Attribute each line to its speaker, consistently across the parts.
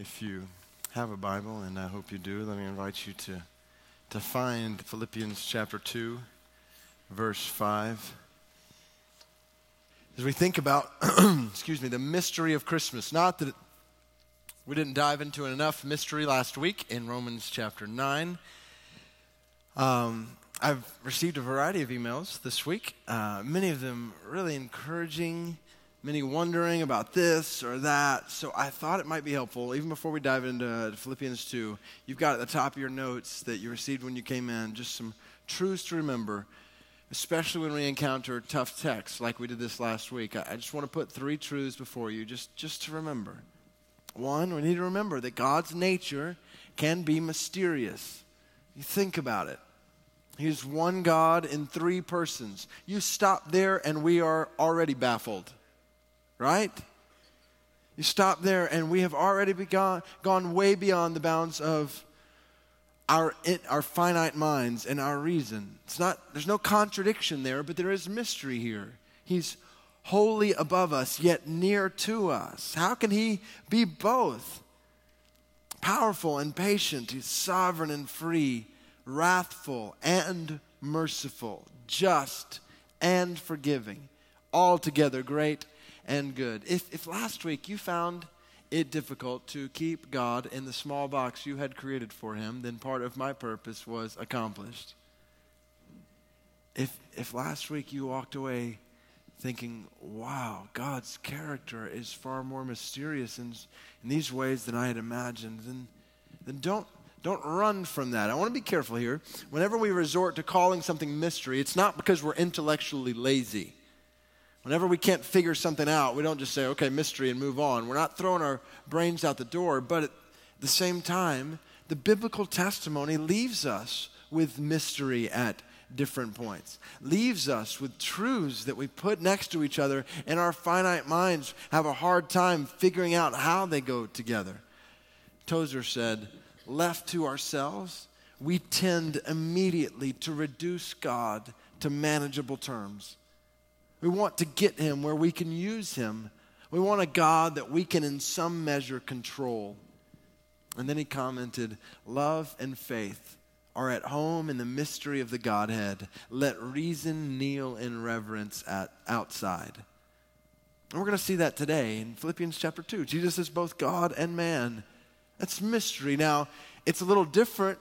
Speaker 1: If you have a Bible, and I hope you do, let me invite you to, to find Philippians chapter 2, verse 5. As we think about, excuse me, the mystery of Christmas, not that we didn't dive into enough mystery last week in Romans chapter 9. Um, I've received a variety of emails this week, uh, many of them really encouraging many wondering about this or that. So I thought it might be helpful, even before we dive into Philippians 2, you've got at the top of your notes that you received when you came in just some truths to remember, especially when we encounter tough texts like we did this last week. I just want to put three truths before you just, just to remember. One, we need to remember that God's nature can be mysterious. You think about it. He's one God in three persons. You stop there, and we are already baffled right? You stop there, and we have already begun, gone way beyond the bounds of our, our finite minds and our reason. It's not, there's no contradiction there, but there is mystery here. He's wholly above us, yet near to us. How can he be both? Powerful and patient, he's sovereign and free, wrathful and merciful, just and forgiving, altogether great and good. If, if last week you found it difficult to keep God in the small box you had created for him, then part of my purpose was accomplished. If, if last week you walked away thinking, wow, God's character is far more mysterious in, in these ways than I had imagined, then, then don't, don't run from that. I want to be careful here. Whenever we resort to calling something mystery, it's not because we're intellectually lazy. Whenever we can't figure something out, we don't just say, okay, mystery, and move on. We're not throwing our brains out the door, but at the same time, the biblical testimony leaves us with mystery at different points, leaves us with truths that we put next to each other, and our finite minds have a hard time figuring out how they go together. Tozer said, left to ourselves, we tend immediately to reduce God to manageable terms. We want to get him where we can use him. We want a God that we can, in some measure, control. And then he commented, Love and faith are at home in the mystery of the Godhead. Let reason kneel in reverence at outside. And we're going to see that today in Philippians chapter 2. Jesus is both God and man. That's mystery. Now, it's a little different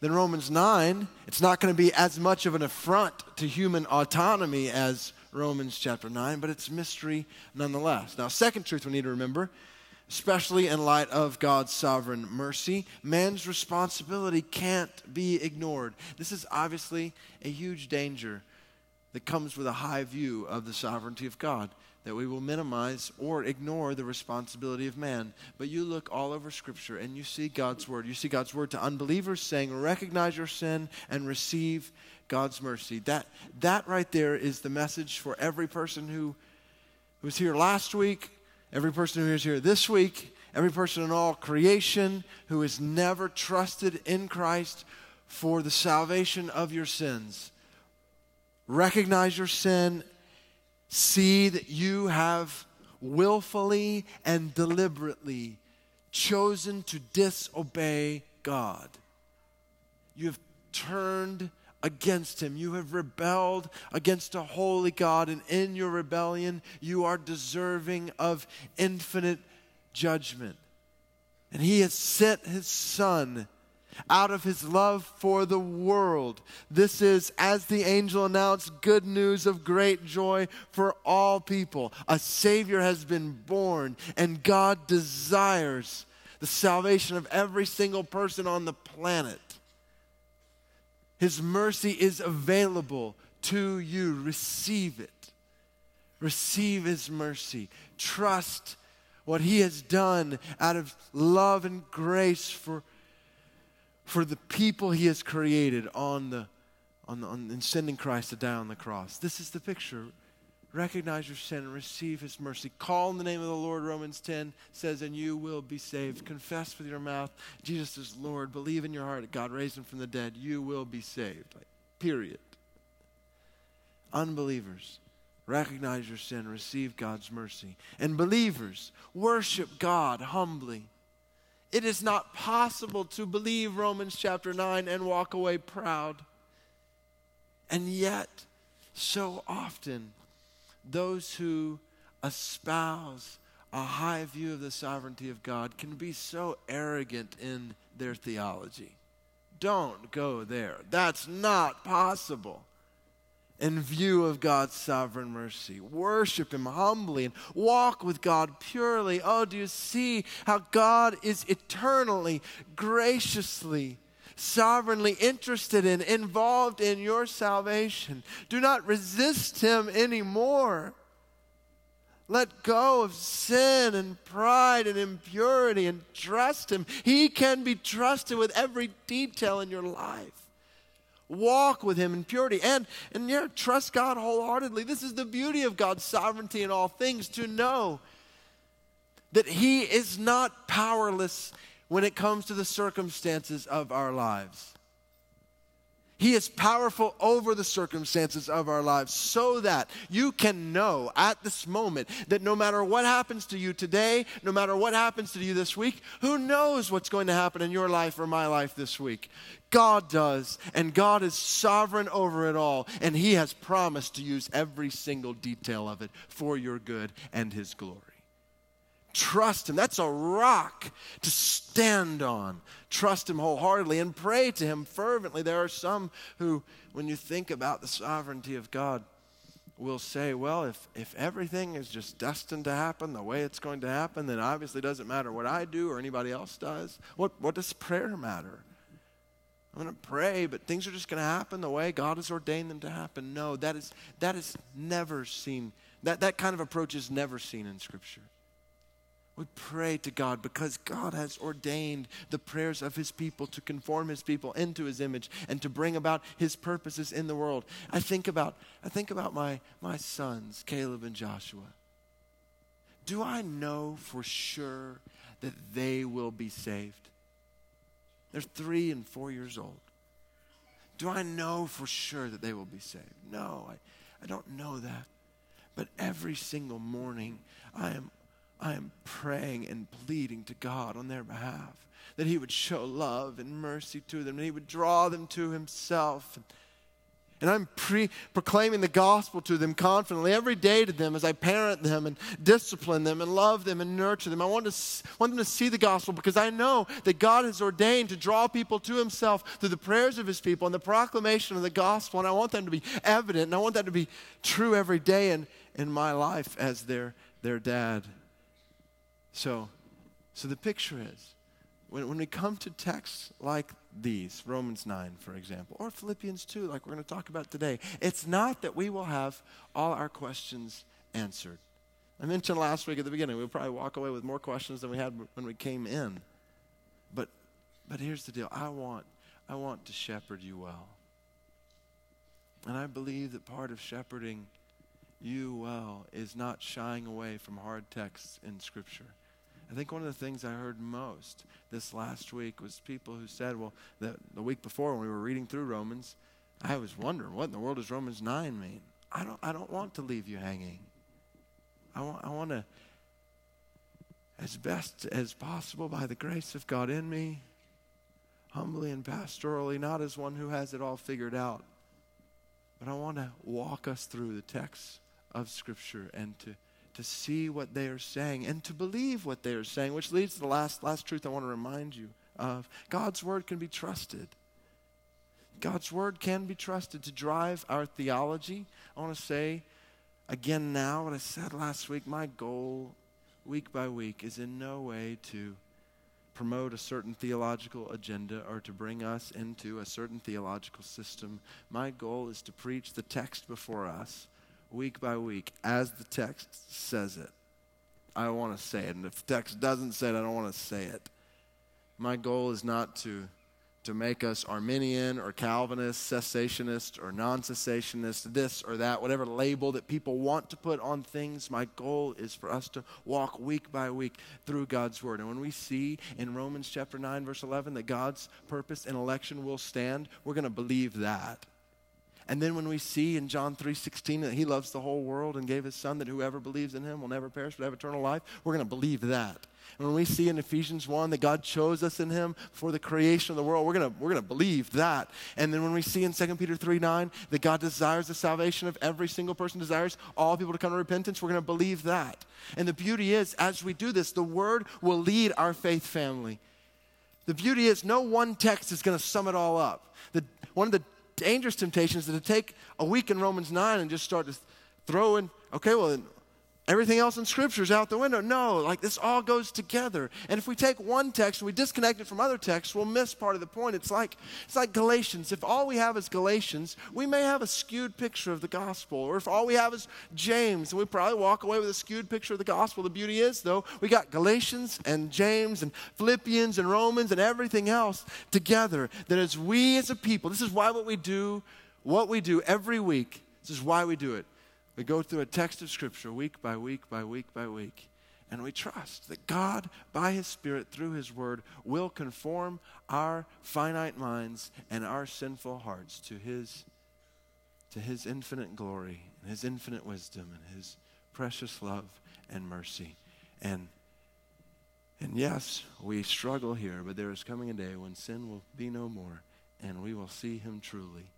Speaker 1: than Romans 9. It's not going to be as much of an affront to human autonomy as Romans chapter 9, but it's mystery nonetheless. Now, second truth we need to remember, especially in light of God's sovereign mercy, man's responsibility can't be ignored. This is obviously a huge danger that comes with a high view of the sovereignty of God that we will minimize or ignore the responsibility of man. But you look all over Scripture and you see God's word. You see God's word to unbelievers saying, recognize your sin and receive God's mercy. That, that right there is the message for every person who was here last week, every person who is here this week, every person in all creation who has never trusted in Christ for the salvation of your sins. Recognize your sin, see that you have willfully and deliberately chosen to disobey God. You have turned against him. You have rebelled against a holy God, and in your rebellion, you are deserving of infinite judgment. And he has sent his son out of his love for the world. This is, as the angel announced, good news of great joy for all people. A Savior has been born, and God desires the salvation of every single person on the planet. His mercy is available to you. Receive it. Receive His mercy. Trust what He has done out of love and grace for, for the people He has created on the, on the, on, in sending Christ to die on the cross. This is the picture recognize your sin and receive his mercy. Call in the name of the Lord, Romans 10 says, and you will be saved. Confess with your mouth Jesus is Lord. Believe in your heart that God raised him from the dead. You will be saved. Like, period. Unbelievers, recognize your sin, receive God's mercy. And believers, worship God humbly. It is not possible to believe Romans chapter 9 and walk away proud. And yet, so often, those who espouse a high view of the sovereignty of God can be so arrogant in their theology. Don't go there. That's not possible in view of God's sovereign mercy. Worship Him humbly and walk with God purely. Oh, do you see how God is eternally, graciously, sovereignly interested in, involved in your salvation? Do not resist Him anymore. Let go of sin and pride and impurity and trust Him. He can be trusted with every detail in your life walk with him in purity. And and yeah trust god wholeheartedly. This is the beauty of god's sovereignty in all things to know that he is not powerless when it comes to the circumstances of our lives he is powerful over the circumstances of our lives so that you can know at this moment that no matter what happens to you today, no matter what happens to you this week, who knows what's going to happen in your life or my life this week? God does, and God is sovereign over it all, and He has promised to use every single detail of it for your good and His glory. Trust Him. That's a rock to stand on. Trust Him wholeheartedly and pray to Him fervently. There are some who, when you think about the sovereignty of God, will say, well, if, if everything is just destined to happen the way it's going to happen, then obviously it doesn't matter what I do or anybody else does. What, what does prayer matter? I'm going to pray, but things are just going to happen the way God has ordained them to happen. No, that is, that is never seen. That, that kind of approach is never seen in Scripture. We pray to God because God has ordained the prayers of His people to conform His people into His image and to bring about His purposes in the world. I think about, I think about my, my sons, Caleb and Joshua. Do I know for sure that they will be saved? They're three and four years old. Do I know for sure that they will be saved? No, I, I don't know that. But every single morning, I am, I am praying and pleading to God on their behalf that He would show love and mercy to them, and He would draw them to Himself. And, I'm pre- proclaiming the gospel to them confidently every day to them as I parent them and discipline them and love them and nurture them. I want, to, want them to see the gospel because I know that God has ordained to draw people to Himself through the prayers of His people and the proclamation of the gospel. And I want them to be evident and I want that to be true every day in, in my life as their, their dad. So, so the picture is when, when we come to texts like these, Romans 9, for example, or Philippians 2, like we're going to talk about today, it's not that we will have all our questions answered. I mentioned last week at the beginning, we'll probably walk away with more questions than we had when we came in. But, but here's the deal I want, I want to shepherd you well. And I believe that part of shepherding you well is not shying away from hard texts in Scripture. I think one of the things I heard most this last week was people who said, well, the, the week before when we were reading through Romans, I was wondering, what in the world does Romans 9 mean? I don't, I don't want to leave you hanging. I want, I want to, as best as possible, by the grace of God in me, humbly and pastorally, not as one who has it all figured out, but I want to walk us through the text of Scripture and to to see what they are saying and to believe what they are saying, which leads to the last, last truth I want to remind you of. God's word can be trusted. God's word can be trusted to drive our theology. I want to say again now what I said last week. My goal, week by week, is in no way to promote a certain theological agenda or to bring us into a certain theological system. My goal is to preach the text before us week by week as the text says it. I want to say it. And if the text doesn't say it, I don't want to say it. My goal is not to, to make us Arminian or Calvinist, cessationist or non cessationist, this or that, whatever label that people want to put on things. My goal is for us to walk week by week through God's Word. And when we see in Romans chapter 9, verse 11, that God's purpose and election will stand, we're going to believe that. And then when we see in John 3:16 that he loves the whole world and gave his son that whoever believes in him will never perish but have eternal life, we're going to believe that. And when we see in Ephesians 1 that God chose us in him for the creation of the world, we're going we're to believe that. And then when we see in 2 Peter 3 9 that God desires the salvation of every single person, desires all people to come to repentance, we're going to believe that. And the beauty is, as we do this, the word will lead our faith family. The beauty is, no one text is going to sum it all up. The, one of the dangerous temptations is to take a week in Romans 9 and just start to throw in, okay, well, everything else in Scripture is out the window. No, like this all goes together. And if we take one text and we disconnect it from other texts, we'll miss part of the point. It's like, it's like Galatians. If all we have is Galatians, we may have a skewed picture of the gospel. Or if all we have is James, we probably walk away with a skewed picture of the gospel. The beauty is, though, we got Galatians and James and Philippians and Romans and everything else together. That as we as a people, this is why what we do, what we do every week, this is why we do it we go through a text of Scripture week by week by week by week, and we trust that God, by His Spirit, through His Word, will conform our finite minds and our sinful hearts to His, to His infinite glory and His infinite wisdom and His precious love and mercy. And, and yes, we struggle here, but there is coming a day when sin will be no more, and we will see Him truly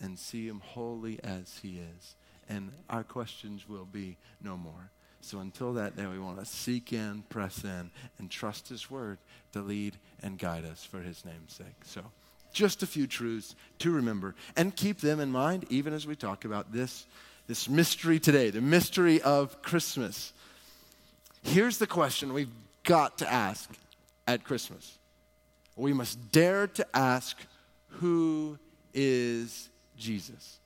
Speaker 1: and see Him wholly as He is and our questions will be no more. So until that day, we want to seek in, press in, and trust His Word to lead and guide us for His name's sake. So, just a few truths to remember and keep them in mind even as we talk about this, this mystery today, the mystery of Christmas. Here's the question we've got to ask at Christmas. We must dare to ask, Who is Jesus?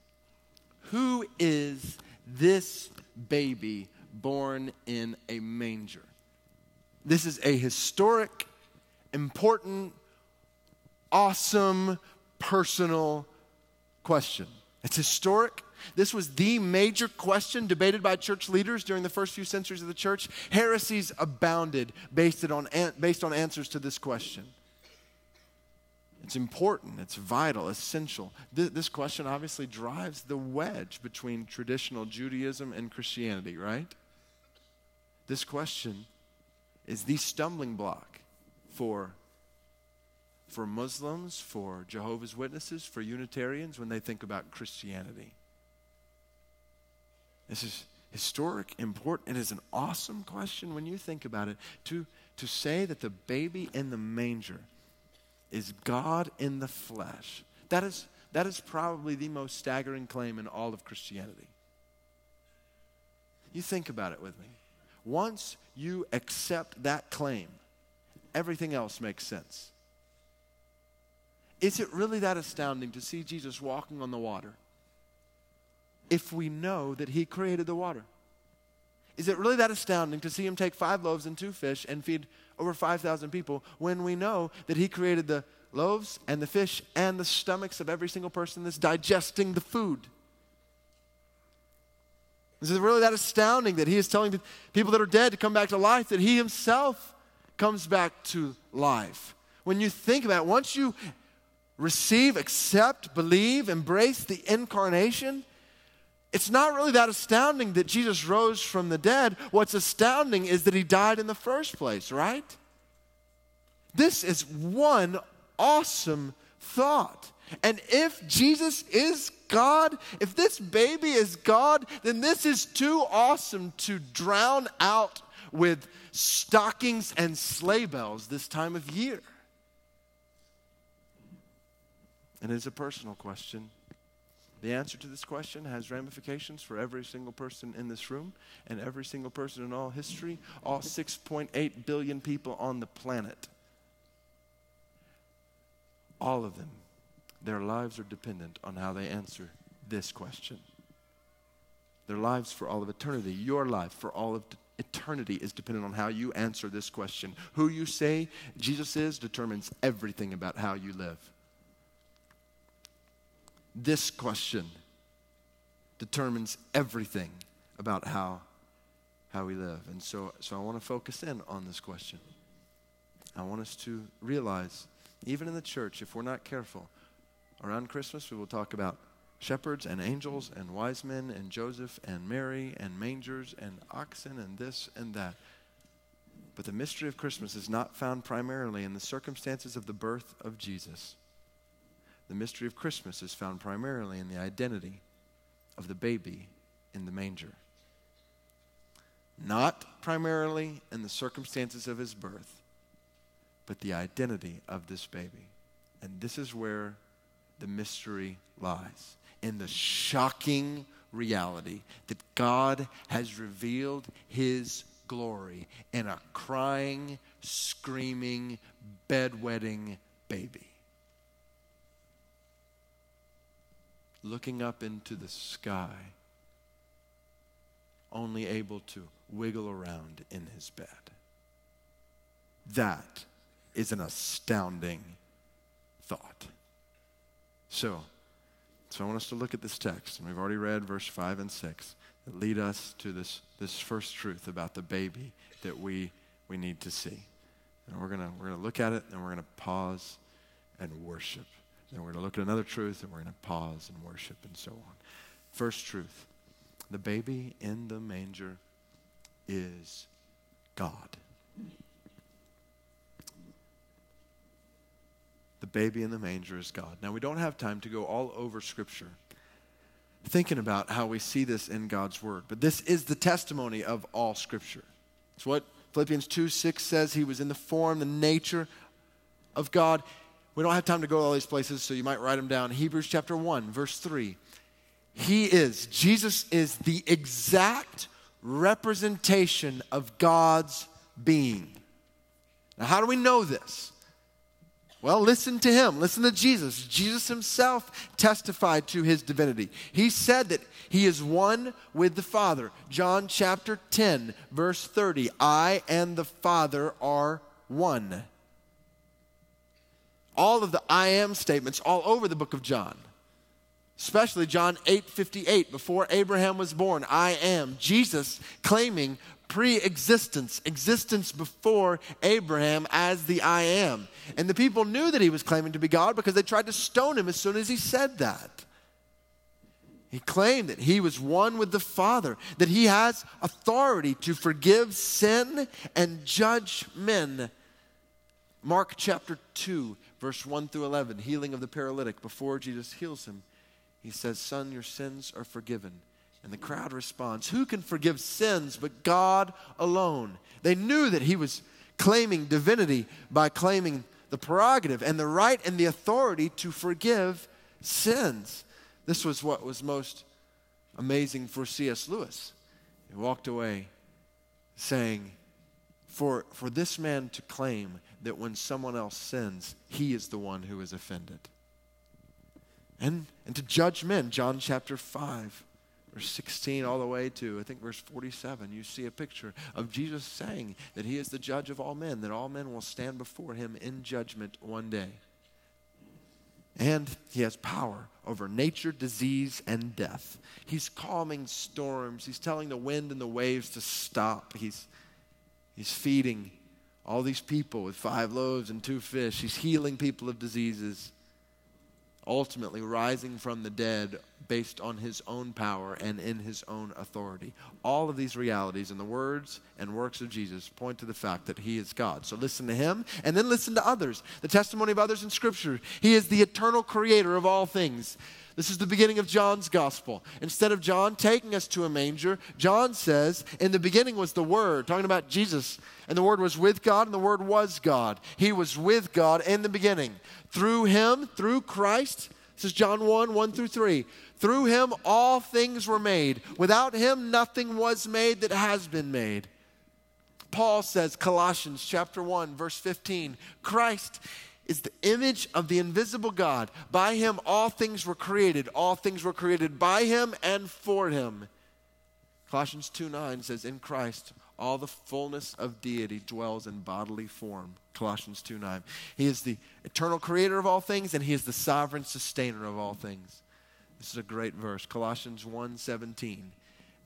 Speaker 1: Who is this baby born in a manger? This is a historic, important, awesome, personal question. It's historic. This was the major question debated by church leaders during the first few centuries of the church. Heresies abounded based on, based on answers to this question. It's important, it's vital, essential. Th- this question obviously drives the wedge between traditional Judaism and Christianity, right? This question is the stumbling block for, for Muslims, for Jehovah's Witnesses, for Unitarians when they think about Christianity. This is historic, important. It is an awesome question when you think about it. To, to say that the baby in the manger is God in the flesh. That is, that is probably the most staggering claim in all of Christianity. You think about it with me. Once you accept that claim, everything else makes sense. Is it really that astounding to see Jesus walking on the water if we know that he created the water? Is it really that astounding to see him take five loaves and two fish and feed over 5,000 people when we know that he created the loaves and the fish and the stomachs of every single person that's digesting the food? Is it really that astounding that he is telling people that are dead to come back to life, that he himself comes back to life? When you think about it, once you receive, accept, believe, embrace the incarnation, it's not really that astounding that Jesus rose from the dead. What's astounding is that he died in the first place, right? This is one awesome thought. And if Jesus is God, if this baby is God, then this is too awesome to drown out with stockings and sleigh bells this time of year. And it's a personal question. The answer to this question has ramifications for every single person in this room and every single person in all history, all 6.8 billion people on the planet. All of them, their lives are dependent on how they answer this question. Their lives for all of eternity, your life for all of eternity is dependent on how you answer this question. Who you say Jesus is determines everything about how you live. This question determines everything about how, how we live. And so, so I want to focus in on this question. I want us to realize, even in the church, if we're not careful, around Christmas we will talk about shepherds and angels and wise men and Joseph and Mary and mangers and oxen and this and that. But the mystery of Christmas is not found primarily in the circumstances of the birth of Jesus. The mystery of Christmas is found primarily in the identity of the baby in the manger. Not primarily in the circumstances of his birth, but the identity of this baby. And this is where the mystery lies in the shocking reality that God has revealed his glory in a crying, screaming, bedwetting baby. Looking up into the sky, only able to wiggle around in his bed. That is an astounding thought. So, so I want us to look at this text, and we've already read verse 5 and 6 that lead us to this, this first truth about the baby that we, we need to see. And we're going to we're gonna look at it, and we're going to pause and worship. Then we're going to look at another truth, and we're going to pause and worship, and so on. First truth the baby in the manger is God. The baby in the manger is God. Now, we don't have time to go all over Scripture thinking about how we see this in God's Word, but this is the testimony of all Scripture. It's what Philippians 2 6 says. He was in the form, the nature of God. We don't have time to go to all these places, so you might write them down. Hebrews chapter 1, verse 3. He is, Jesus is the exact representation of God's being. Now, how do we know this? Well, listen to him. Listen to Jesus. Jesus himself testified to his divinity. He said that he is one with the Father. John chapter 10, verse 30. I and the Father are one. All of the I am statements all over the book of John. Especially John 8 58, before Abraham was born, I am. Jesus claiming pre existence, existence before Abraham as the I am. And the people knew that he was claiming to be God because they tried to stone him as soon as he said that. He claimed that he was one with the Father, that he has authority to forgive sin and judge men. Mark chapter 2, verse 1 through 11, healing of the paralytic. Before Jesus heals him, he says, Son, your sins are forgiven. And the crowd responds, Who can forgive sins but God alone? They knew that he was claiming divinity by claiming the prerogative and the right and the authority to forgive sins. This was what was most amazing for C.S. Lewis. He walked away saying, for, for this man to claim that when someone else sins, he is the one who is offended. And, and to judge men, John chapter 5 verse 16 all the way to, I think, verse 47, you see a picture of Jesus saying that he is the judge of all men, that all men will stand before him in judgment one day. And he has power over nature, disease, and death. He's calming storms. He's telling the wind and the waves to stop. He's, he's feeding all these people with five loaves and two fish. He's healing people of diseases ultimately rising from the dead based on his own power and in his own authority. All of these realities in the words and works of Jesus point to the fact that he is God. So listen to him and then listen to others, the testimony of others in Scripture. He is the eternal creator of all things. This is the beginning of John's gospel. Instead of John taking us to a manger, John says, In the beginning was the Word, talking about Jesus. And the Word was with God, and the Word was God. He was with God in the beginning. Through Him, through Christ, this is John 1 1 through 3. Through Him, all things were made. Without Him, nothing was made that has been made. Paul says, Colossians chapter 1, verse 15, Christ is the image of the invisible God. By him, all things were created. All things were created by him and for him. Colossians 2 9 says, In Christ, all the fullness of deity dwells in bodily form. Colossians 2 9. He is the eternal creator of all things, and he is the sovereign sustainer of all things. This is a great verse. Colossians 1 17.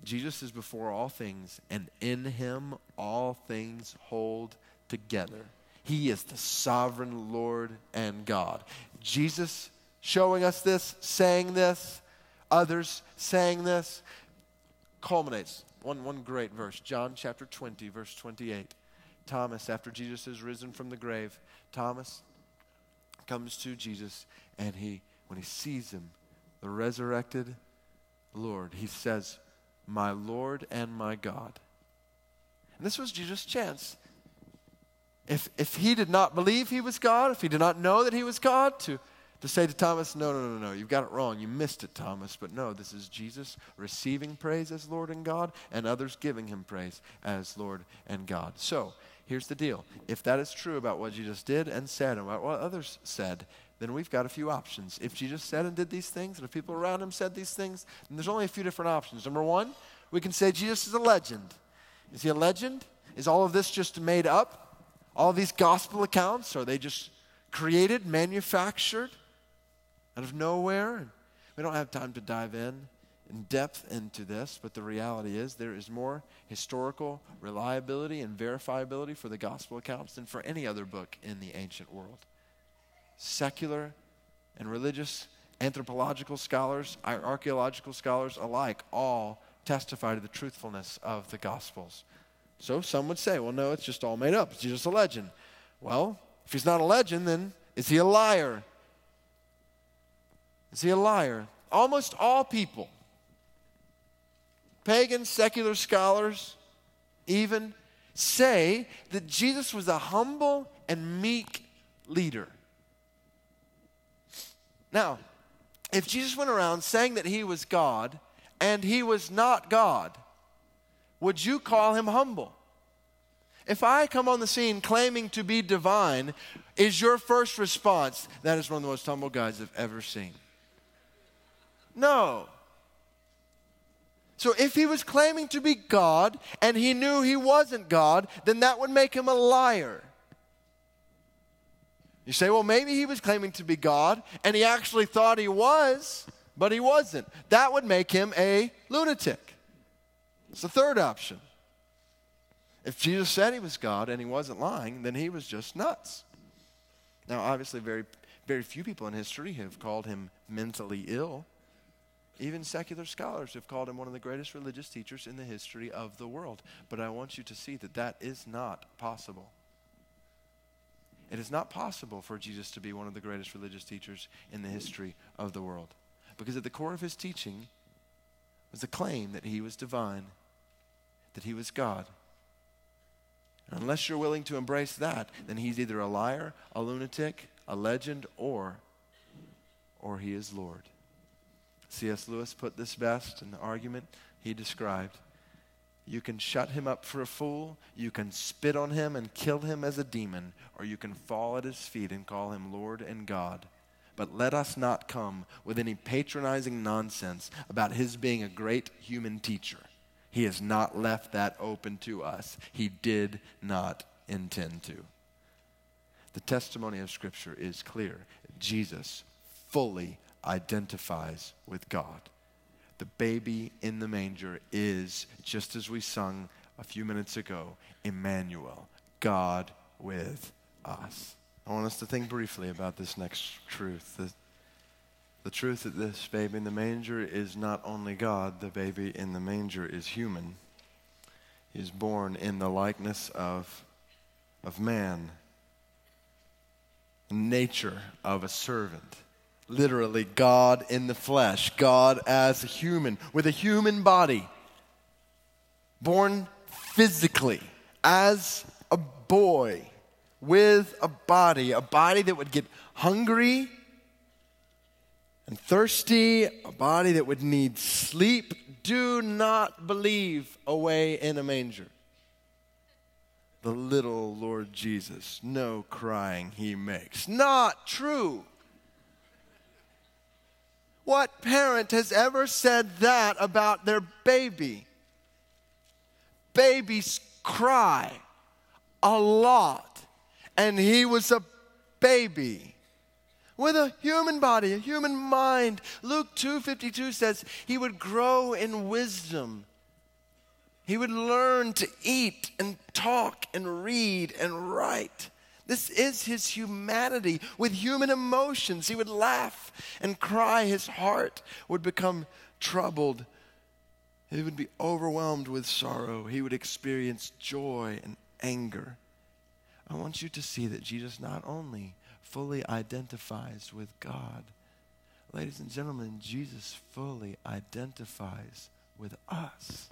Speaker 1: Jesus is before all things, and in him all things hold together. He is the sovereign Lord and God. Jesus showing us this, saying this, others saying this, culminates one, one great verse, John chapter 20, verse 28. Thomas, after Jesus has risen from the grave, Thomas comes to Jesus and he, when he sees him, the resurrected Lord, he says, My Lord and my God. And this was Jesus' chance. If, if he did not believe he was God, if he did not know that he was God, to, to say to Thomas, No, no, no, no, you've got it wrong. You missed it, Thomas. But no, this is Jesus receiving praise as Lord and God, and others giving him praise as Lord and God. So, here's the deal. If that is true about what Jesus did and said and about what others said, then we've got a few options. If Jesus said and did these things, and if people around him said these things, then there's only a few different options. Number one, we can say Jesus is a legend. Is he a legend? Is all of this just made up? All these gospel accounts, are they just created, manufactured out of nowhere? We don't have time to dive in in depth into this, but the reality is there is more historical reliability and verifiability for the gospel accounts than for any other book in the ancient world. Secular and religious anthropological scholars, archaeological scholars alike, all testify to the truthfulness of the gospels. So some would say, well, no, it's just all made up. It's just a legend. Well, if he's not a legend, then is he a liar? Is he a liar? Almost all people, pagan, secular scholars, even say that Jesus was a humble and meek leader. Now, if Jesus went around saying that he was God and he was not God, would you call him humble? If I come on the scene claiming to be divine, is your first response, that is one of the most humble guys I've ever seen? No. So if he was claiming to be God and he knew he wasn't God, then that would make him a liar. You say, well, maybe he was claiming to be God and he actually thought he was, but he wasn't. That would make him a lunatic. It's the third option. If Jesus said he was God and he wasn't lying, then he was just nuts. Now, obviously, very, very few people in history have called him mentally ill. Even secular scholars have called him one of the greatest religious teachers in the history of the world. But I want you to see that that is not possible. It is not possible for Jesus to be one of the greatest religious teachers in the history of the world. Because at the core of his teaching was the claim that he was divine that he was God. And unless you're willing to embrace that, then he's either a liar, a lunatic, a legend, or, or he is Lord. C.S. Lewis put this best in the argument he described. You can shut him up for a fool, you can spit on him and kill him as a demon, or you can fall at his feet and call him Lord and God. But let us not come with any patronizing nonsense about his being a great human teacher. He has not left that open to us. He did not intend to. The testimony of Scripture is clear. Jesus fully identifies with God. The baby in the manger is, just as we sung a few minutes ago, Emmanuel, God with us. I want us to think briefly about this next truth. The, the truth that this baby in the manger is not only God, the baby in the manger is human. He is born in the likeness of, of man, nature of a servant. Literally, God in the flesh, God as a human, with a human body, born physically as a boy, with a body, a body that would get hungry and thirsty, a body that would need sleep, do not believe away in a manger. The little Lord Jesus, no crying he makes. Not true. What parent has ever said that about their baby? Babies cry a lot, and he was a baby with a human body, a human mind. Luke 2:52 says he would grow in wisdom. He would learn to eat and talk and read and write. This is his humanity with human emotions. He would laugh and cry. His heart would become troubled. He would be overwhelmed with sorrow. He would experience joy and anger. I want you to see that Jesus not only fully identifies with God, ladies and gentlemen, Jesus fully identifies with us.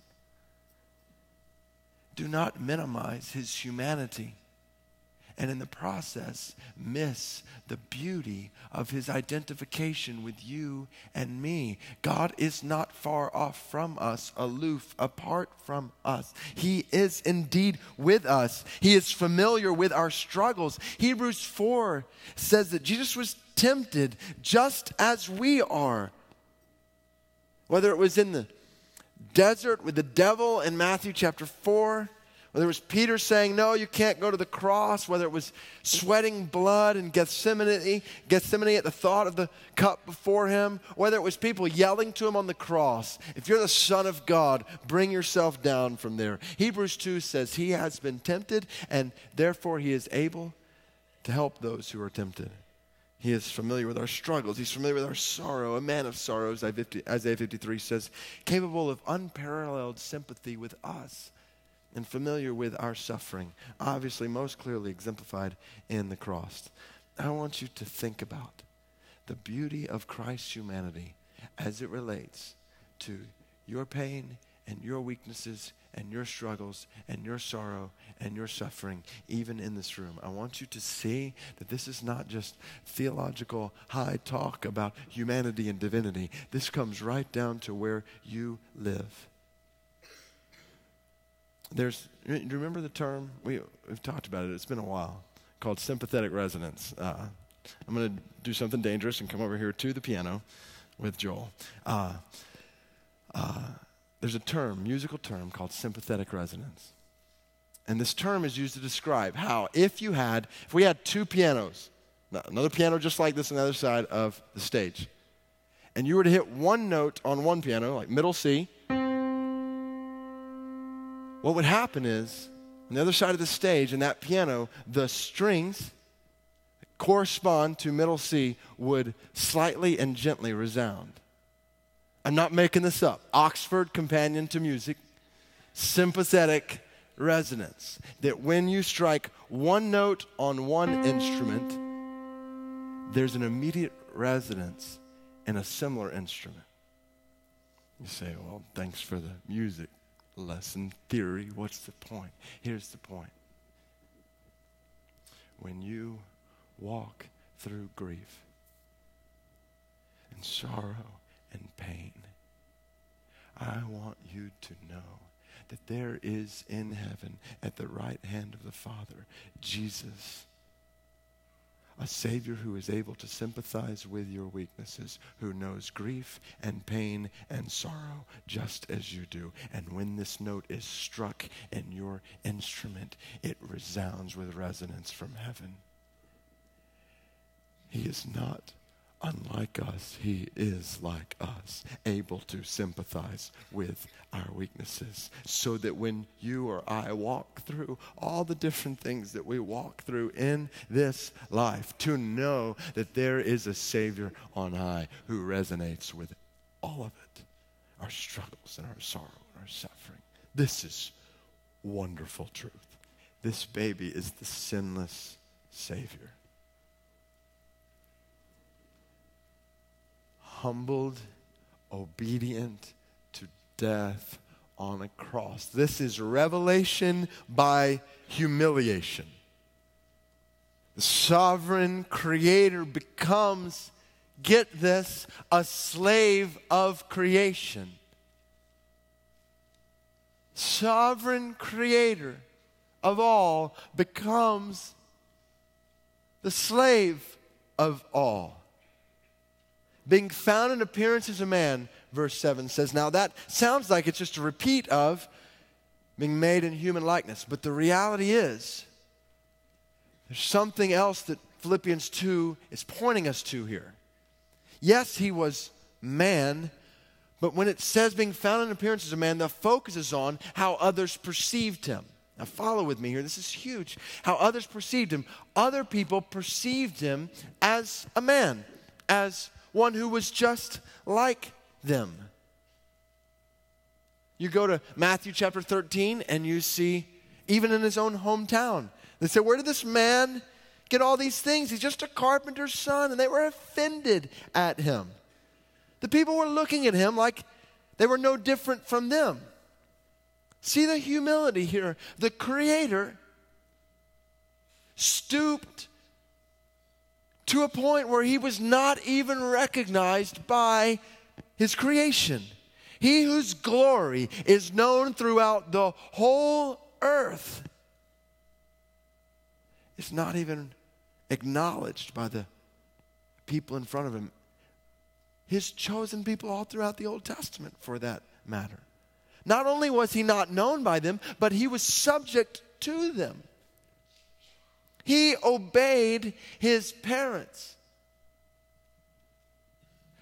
Speaker 1: Do not minimize his humanity and in the process miss the beauty of his identification with you and me. God is not far off from us, aloof, apart from us. He is indeed with us. He is familiar with our struggles. Hebrews 4 says that Jesus was tempted just as we are. Whether it was in the desert with the devil in Matthew chapter 4, whether it was Peter saying, No, you can't go to the cross, whether it was sweating blood in Gethsemane, Gethsemane at the thought of the cup before him, whether it was people yelling to him on the cross, If you're the Son of God, bring yourself down from there. Hebrews 2 says, He has been tempted, and therefore he is able to help those who are tempted. He is familiar with our struggles. He's familiar with our sorrow, a man of sorrows, Isaiah 53 says, capable of unparalleled sympathy with us and familiar with our suffering, obviously, most clearly exemplified in the cross. I want you to think about the beauty of Christ's humanity as it relates to your pain and your weaknesses and your struggles and your sorrow and your suffering, even in this room. I want you to see that this is not just theological high talk about humanity and divinity. This comes right down to where you live. There's, do you remember the term? We, we've talked about it, it's been a while, called sympathetic resonance. Uh, I'm going to do something dangerous and come over here to the piano with Joel. Uh, uh, there's a term, musical term, called sympathetic resonance. And this term is used to describe how, if you had, if we had two pianos, another piano just like this on the other side of the stage, and you were to hit one note on one piano, like middle C, what would happen is, on the other side of the stage, in that piano, the strings correspond to middle C would slightly and gently resound. I'm not making this up. Oxford Companion to Music, sympathetic resonance. That when you strike one note on one instrument, there's an immediate resonance in a similar instrument. You say, well, thanks for the music lesson theory. What's the point? Here's the point. When you walk through grief and sorrow and pain, I want you to know that there is in heaven at the right hand of the Father Jesus a Savior who is able to sympathize with your weaknesses, who knows grief and pain and sorrow just as you do. And when this note is struck in your instrument, it resounds with resonance from heaven. He is not unlike us, he is like us, able to sympathize with our weaknesses, so that when you or I walk through all the different things that we walk through in this life, to know that there is a Savior on high who resonates with all of it our struggles and our sorrow and our suffering. This is wonderful truth. This baby is the sinless Savior. Humbled, obedient to death on a cross. This is revelation by humiliation. The sovereign creator becomes, get this, a slave of creation. Sovereign creator of all becomes the slave of all being found in appearance as a man, verse 7 says. Now that sounds like it's just a repeat of being made in human likeness, but the reality is there's something else that Philippians 2 is pointing us to here. Yes, he was man, but when it says being found in appearance as a man, the focus is on how others perceived him. Now, follow with me here. This is huge. How others perceived him. Other people perceived him as a man, as one who was just like them. You go to Matthew chapter 13 and you see, even in his own hometown, They said, Where did this man get all these things? He's just a carpenter's son. And they were offended at him. The people were looking at him like they were no different from them. See the humility here. The Creator stooped to a point where he was not even recognized by his creation. He whose glory is known throughout the whole earth is not even acknowledged by the people in front of him. His chosen people all throughout the Old Testament, for that matter. Not only was he not known by them, but he was subject to them. He obeyed his parents.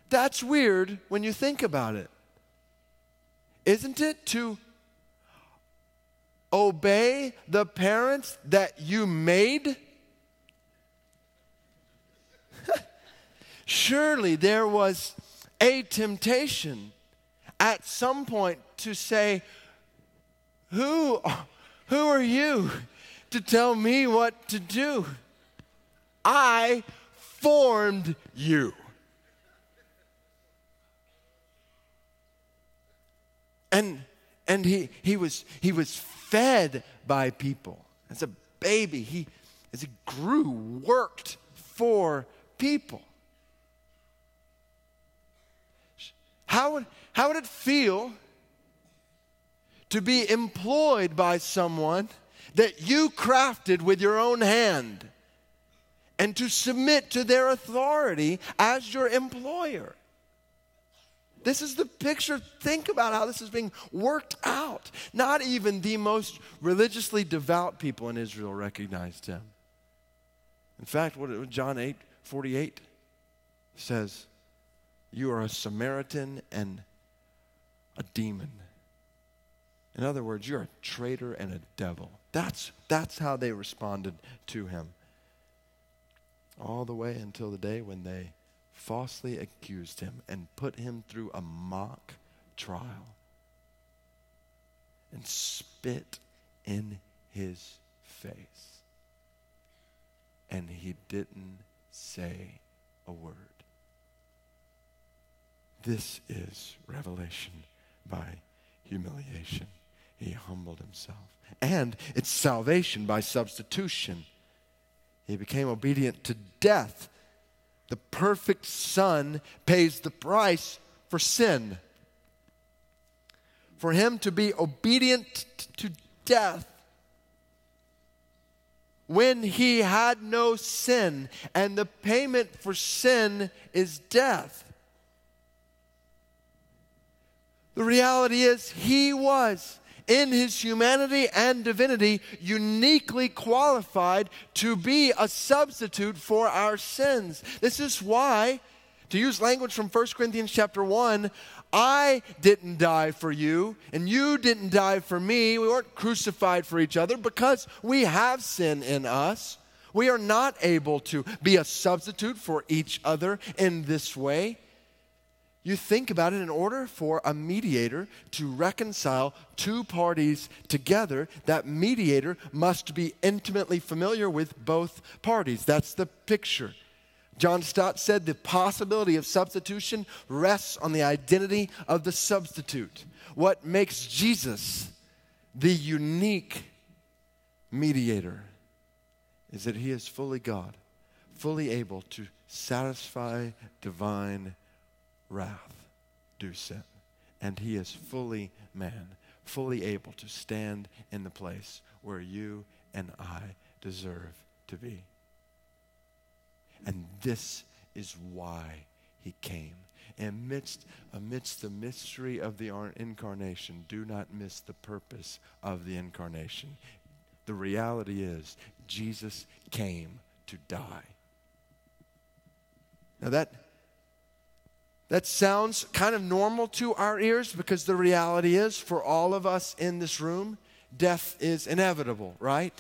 Speaker 1: That's weird when you think about it. Isn't it to obey the parents that you made? Surely there was a temptation at some point to say, Who, who are you to tell me what to do? I formed you. And, and he, he, was, he was fed by people. As a baby, he, as he grew, worked for people. How would, how would it feel to be employed by someone that you crafted with your own hand and to submit to their authority as your employer? This is the picture. Think about how this is being worked out. Not even the most religiously devout people in Israel recognized him. In fact, what John 8 48 says, You are a Samaritan and a demon. In other words, you're a traitor and a devil. That's, that's how they responded to him. All the way until the day when they falsely accused him and put him through a mock trial and spit in his face. And he didn't say a word. This is revelation by humiliation. He humbled himself. And it's salvation by substitution. He became obedient to death the perfect Son pays the price for sin. For him to be obedient to death when he had no sin, and the payment for sin is death. The reality is, he was in his humanity and divinity, uniquely qualified to be a substitute for our sins. This is why, to use language from 1 Corinthians chapter 1, I didn't die for you, and you didn't die for me. We weren't crucified for each other because we have sin in us. We are not able to be a substitute for each other in this way. You think about it, in order for a mediator to reconcile two parties together, that mediator must be intimately familiar with both parties. That's the picture. John Stott said the possibility of substitution rests on the identity of the substitute. What makes Jesus the unique mediator is that he is fully God, fully able to satisfy divine wrath due sin. And he is fully man, fully able to stand in the place where you and I deserve to be. And this is why he came. Amidst, amidst the mystery of the incarnation, do not miss the purpose of the incarnation. The reality is, Jesus came to die. Now, that that sounds kind of normal to our ears because the reality is, for all of us in this room, death is inevitable, right?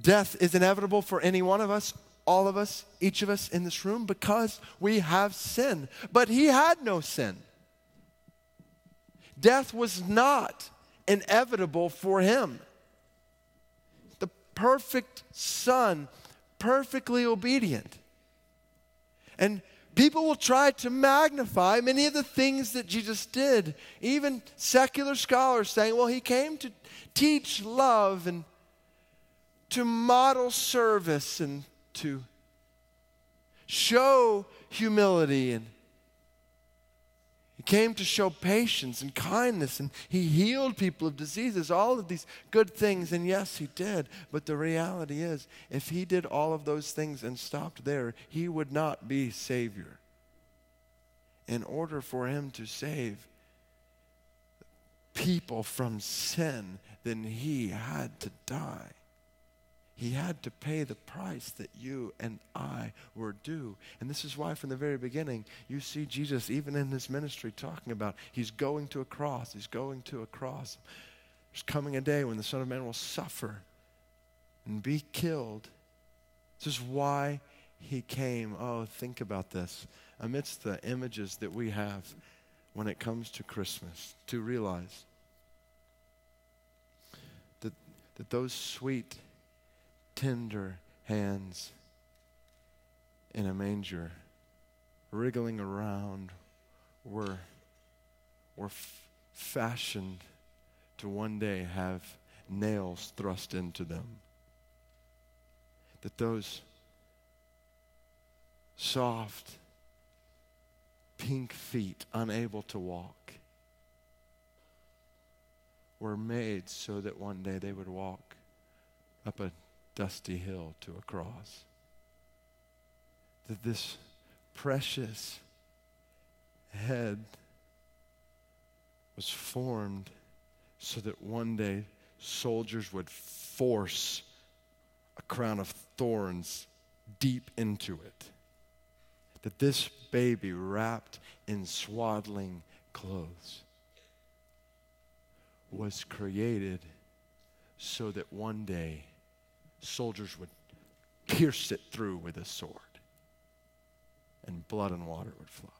Speaker 1: Death is inevitable for any one of us, all of us, each of us in this room because we have sin. But he had no sin. Death was not inevitable for him. The perfect Son, perfectly obedient. And people will try to magnify many of the things that Jesus did. Even secular scholars saying, well, he came to teach love and to model service and to show humility and came to show patience and kindness and he healed people of diseases all of these good things and yes he did. But the reality is if he did all of those things and stopped there he would not be savior. In order for him to save people from sin then he had to die he had to pay the price that you and I were due. And this is why, from the very beginning, you see Jesus, even in his ministry, talking about he's going to a cross. He's going to a cross. There's coming a day when the Son of Man will suffer and be killed. This is why he came. Oh, think about this. Amidst the images that we have when it comes to Christmas, to realize that, that those sweet, tender hands in a manger, wriggling around, were, were f- fashioned to one day have nails thrust into them. That those soft, pink feet, unable to walk, were made so that one day they would walk up a dusty hill to a cross. That this precious head was formed so that one day soldiers would force a crown of thorns deep into it. That this baby, wrapped in swaddling clothes, was created so that one day soldiers would pierce it through with a sword, and blood and water would flow.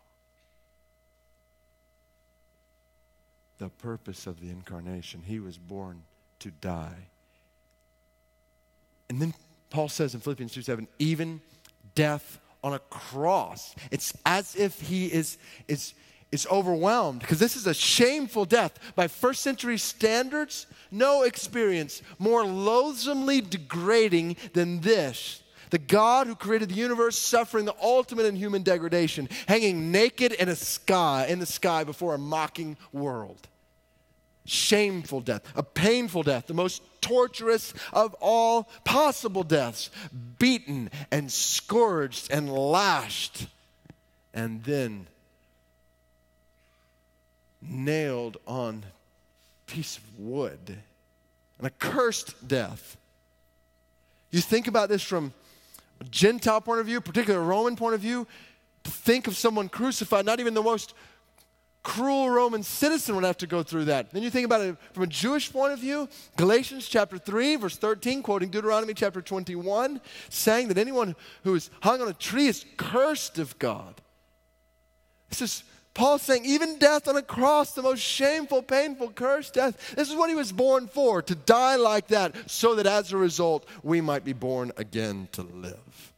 Speaker 1: The purpose of the incarnation, he was born to die. And then Paul says in Philippians 2 7, even death on a cross. It's as if he is, is is overwhelmed because this is a shameful death. By first century standards, no experience more loathsomely degrading than this. The God who created the universe suffering the ultimate in human degradation, hanging naked in a sky, in the sky before a mocking world. Shameful death, a painful death, the most torturous of all possible deaths, beaten and scourged and lashed, and then nailed on a piece of wood, an accursed death. You think about this from a Gentile point of view, particularly a Roman point of view, think of someone crucified, not even the most cruel Roman citizen would have to go through that. Then you think about it from a Jewish point of view, Galatians chapter 3, verse 13, quoting Deuteronomy chapter 21, saying that anyone who is hung on a tree is cursed of God. This is Paul's saying, even death on a cross, the most shameful, painful, cursed death, this is what he was born for, to die like that, so that as a result, we might be born again to live.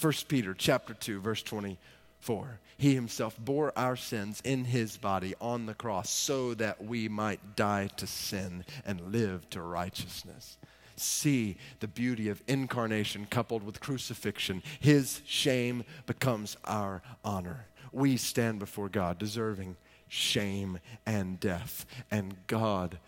Speaker 1: 1 Peter chapter 2, verse 24. He himself bore our sins in his body on the cross so that we might die to sin and live to righteousness see the beauty of incarnation coupled with crucifixion. His shame becomes our honor we stand before God deserving shame and death. And God,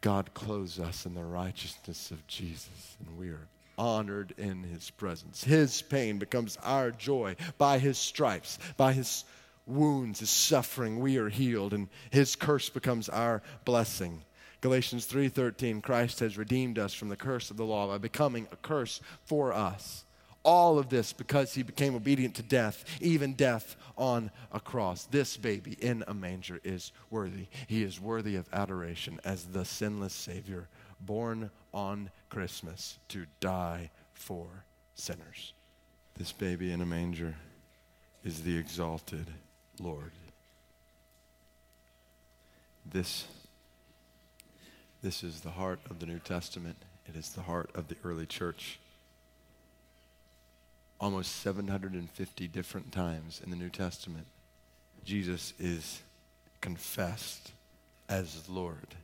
Speaker 1: God clothes us in the righteousness of Jesus, and we are honored in his presence. His pain becomes our joy. By his stripes, by his wounds, his suffering, we are healed, and his curse becomes our blessing. Galatians 3:13 Christ has redeemed us from the curse of the law by becoming a curse for us. All of this because he became obedient to death, even death on a cross. This baby in a manger is worthy. He is worthy of adoration as the sinless Savior born on Christmas to die for sinners. This baby in a manger is the exalted Lord. This This is the heart of the New Testament. It is the heart of the early church. Almost 750 different times in the New Testament, Jesus is confessed as Lord.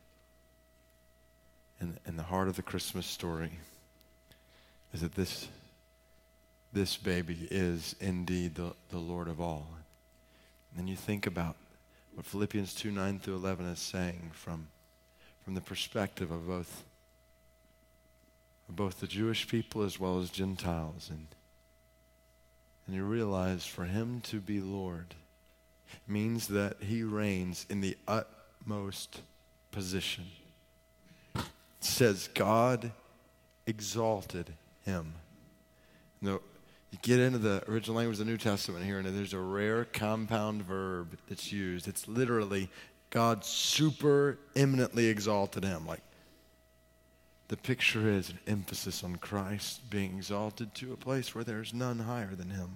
Speaker 1: And, and the heart of the Christmas story is that this, this baby is indeed the, the Lord of all. And you think about what Philippians 2 9 through 11 is saying from, from the perspective of both, of both the Jewish people as well as Gentiles. And, and you realize for him to be Lord means that he reigns in the utmost position. It says, God exalted him. No, you get into the original language of the New Testament here, and there's a rare compound verb that's used. It's literally God super eminently exalted him. Like the picture is an emphasis on Christ being exalted to a place where there's none higher than him.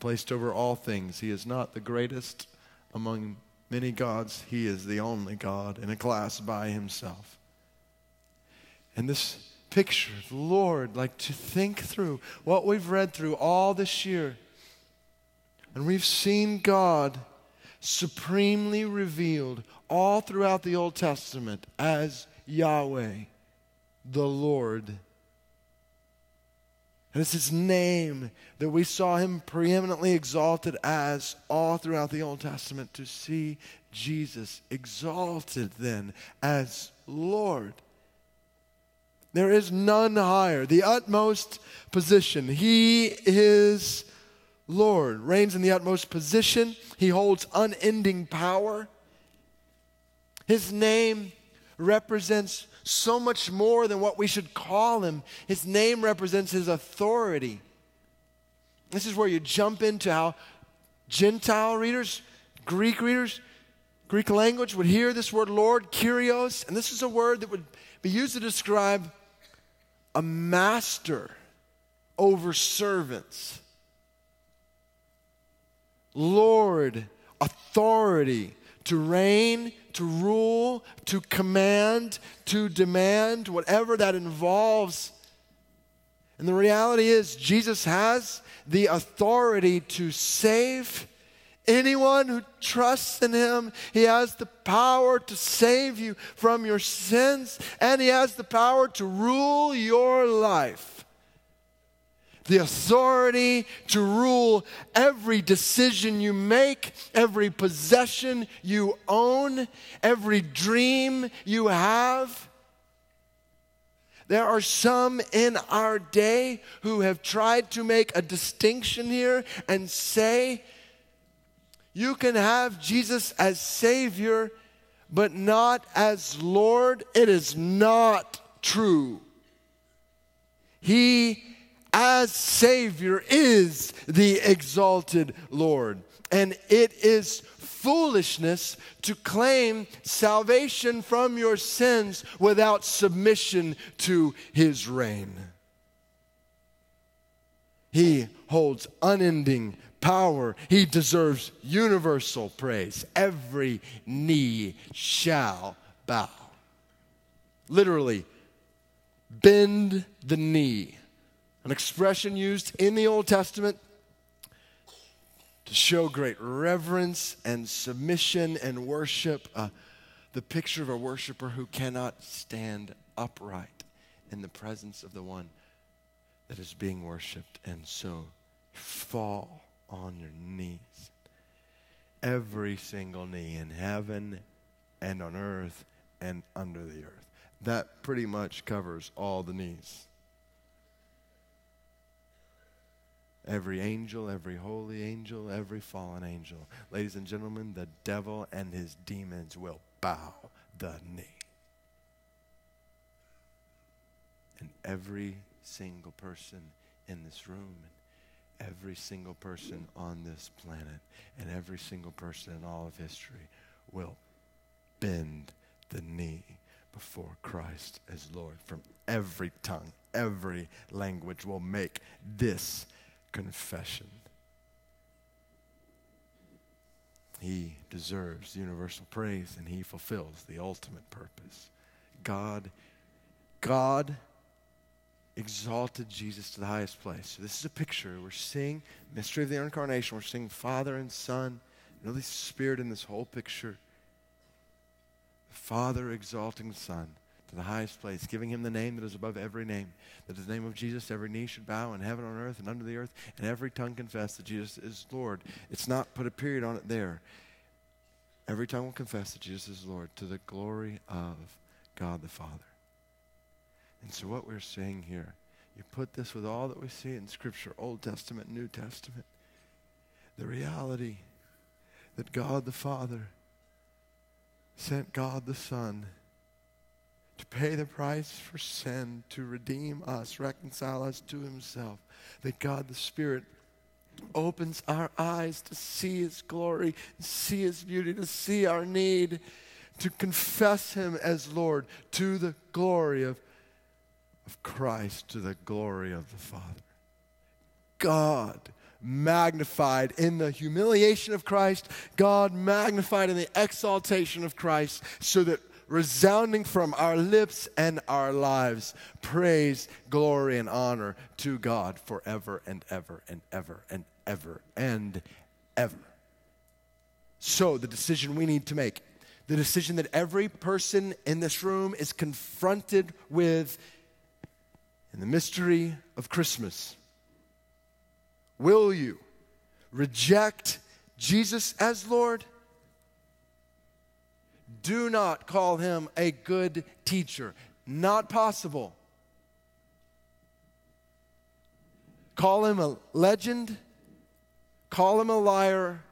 Speaker 1: Placed over all things, he is not the greatest among many gods, he is the only God in a class by himself. And this picture, Lord, like to think through what we've read through all this year. And we've seen God supremely revealed all throughout the Old Testament as Yahweh, the Lord. And it's his name that we saw him preeminently exalted as all throughout the Old Testament to see Jesus exalted then as Lord. There is none higher, the utmost position. He is Lord, reigns in the utmost position. He holds unending power. His name represents so much more than what we should call him. His name represents his authority. This is where you jump into how Gentile readers, Greek readers, Greek language would hear this word Lord, Kyrios, and this is a word that would be used to describe a master over servants. Lord, authority to reign, to rule, to command, to demand, whatever that involves. And the reality is, Jesus has the authority to save Anyone who trusts in him, he has the power to save you from your sins, and he has the power to rule your life. The authority to rule every decision you make, every possession you own, every dream you have. There are some in our day who have tried to make a distinction here and say, you can have Jesus as Savior, but not as Lord. It is not true. He, as Savior, is the exalted Lord. And it is foolishness to claim salvation from your sins without submission to His reign. He holds unending power. He deserves universal praise. Every knee shall bow. Literally, bend the knee. An expression used in the Old Testament to show great reverence and submission and worship. Uh, the picture of a worshiper who cannot stand upright in the presence of the one that is being worshiped and so fall on your knees. Every single knee in heaven and on earth and under the earth. That pretty much covers all the knees. Every angel, every holy angel, every fallen angel. Ladies and gentlemen, the devil and his demons will bow the knee. And every single person in this room and every single person on this planet and every single person in all of history will bend the knee before Christ as Lord. From every tongue, every language will make this confession. He deserves universal praise and he fulfills the ultimate purpose. God, God exalted Jesus to the highest place. So this is a picture. We're seeing mystery of the incarnation. We're seeing Father and Son, and Holy Spirit in this whole picture. The Father exalting the Son to the highest place, giving him the name that is above every name. That the name of Jesus, every knee should bow in heaven, on earth, and under the earth, and every tongue confess that Jesus is Lord. It's not put a period on it there. Every tongue will confess that Jesus is Lord to the glory of God the Father. And so, what we're saying here, you put this with all that we see in Scripture, Old Testament, New Testament, the reality that God the Father sent God the Son to pay the price for sin, to redeem us, reconcile us to Himself, that God the Spirit opens our eyes to see His glory, see His beauty, to see our need, to confess Him as Lord to the glory of of Christ to the glory of the Father. God magnified in the humiliation of Christ, God magnified in the exaltation of Christ, so that resounding from our lips and our lives, praise, glory, and honor to God forever and ever and ever and ever and ever. So, the decision we need to make, the decision that every person in this room is confronted with in the mystery of Christmas. Will you reject Jesus as Lord? Do not call him a good teacher. Not possible. Call him a legend. Call him a liar.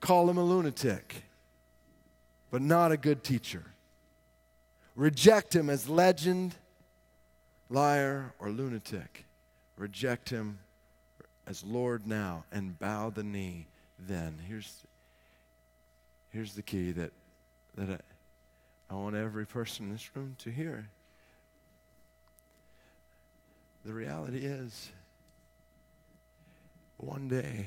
Speaker 1: Call him a lunatic. But not a good teacher. Reject him as legend liar, or lunatic. Reject him as Lord now and bow the knee then. Here's, here's the key that, that I, I want every person in this room to hear. The reality is, one day,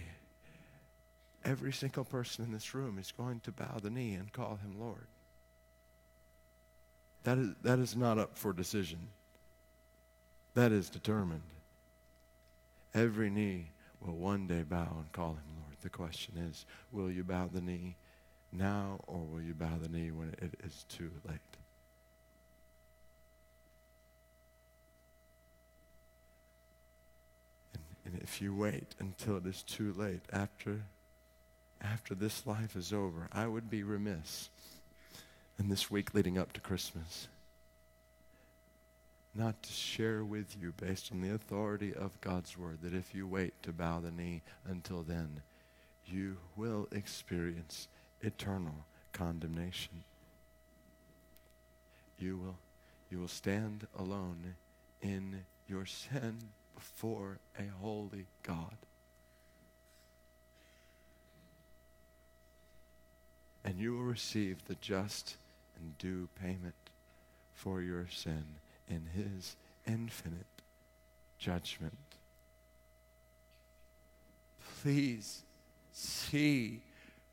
Speaker 1: every single person in this room is going to bow the knee and call him Lord. That is, that is not up for decision. That is determined. Every knee will one day bow and call him Lord. The question is will you bow the knee now or will you bow the knee when it is too late? And, and if you wait until it is too late, after, after this life is over, I would be remiss in this week leading up to Christmas not to share with you based on the authority of God's word that if you wait to bow the knee until then, you will experience eternal condemnation. You will, you will stand alone in your sin before a holy God. And you will receive the just and due payment for your sin in his infinite judgment. Please see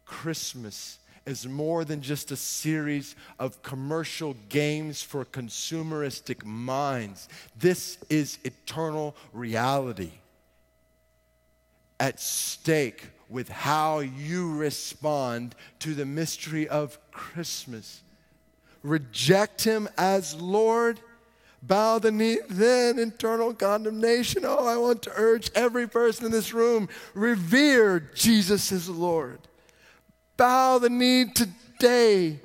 Speaker 1: Christmas is more than just a series of commercial games for consumeristic minds. This is eternal reality at stake with how you respond to the mystery of Christmas. Reject Him as Lord bow the knee, then eternal condemnation. Oh, I want to urge every person in this room revere Jesus as Lord. Bow the knee today.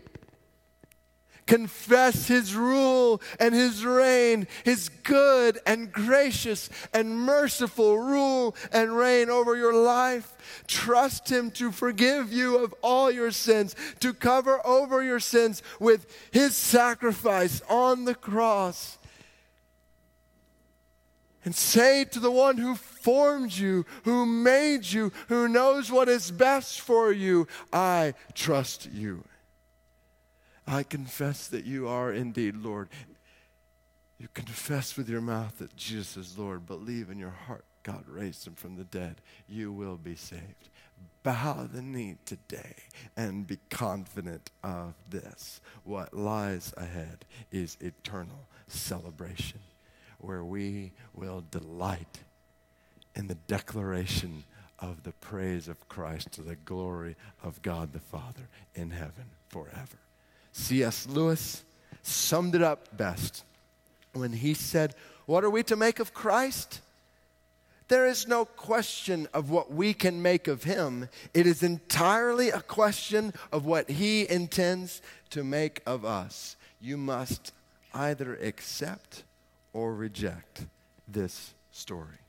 Speaker 1: Confess his rule and his reign, his good and gracious and merciful rule and reign over your life. Trust him to forgive you of all your sins, to cover over your sins with his sacrifice on the cross and say to the one who formed you, who made you, who knows what is best for you, I trust you. I confess that you are indeed Lord. You confess with your mouth that Jesus is Lord, believe in your heart God raised him from the dead. You will be saved.
Speaker 2: bow the knee today and be confident of this. What lies ahead is eternal celebration where we will delight in the declaration of the praise of Christ to the glory of God the Father in heaven forever. C.S. Lewis summed it up best when he said, What are we to make of Christ? There is no question of what we can make of him. It is entirely a question of what he intends to make of us. You must either accept or reject this story.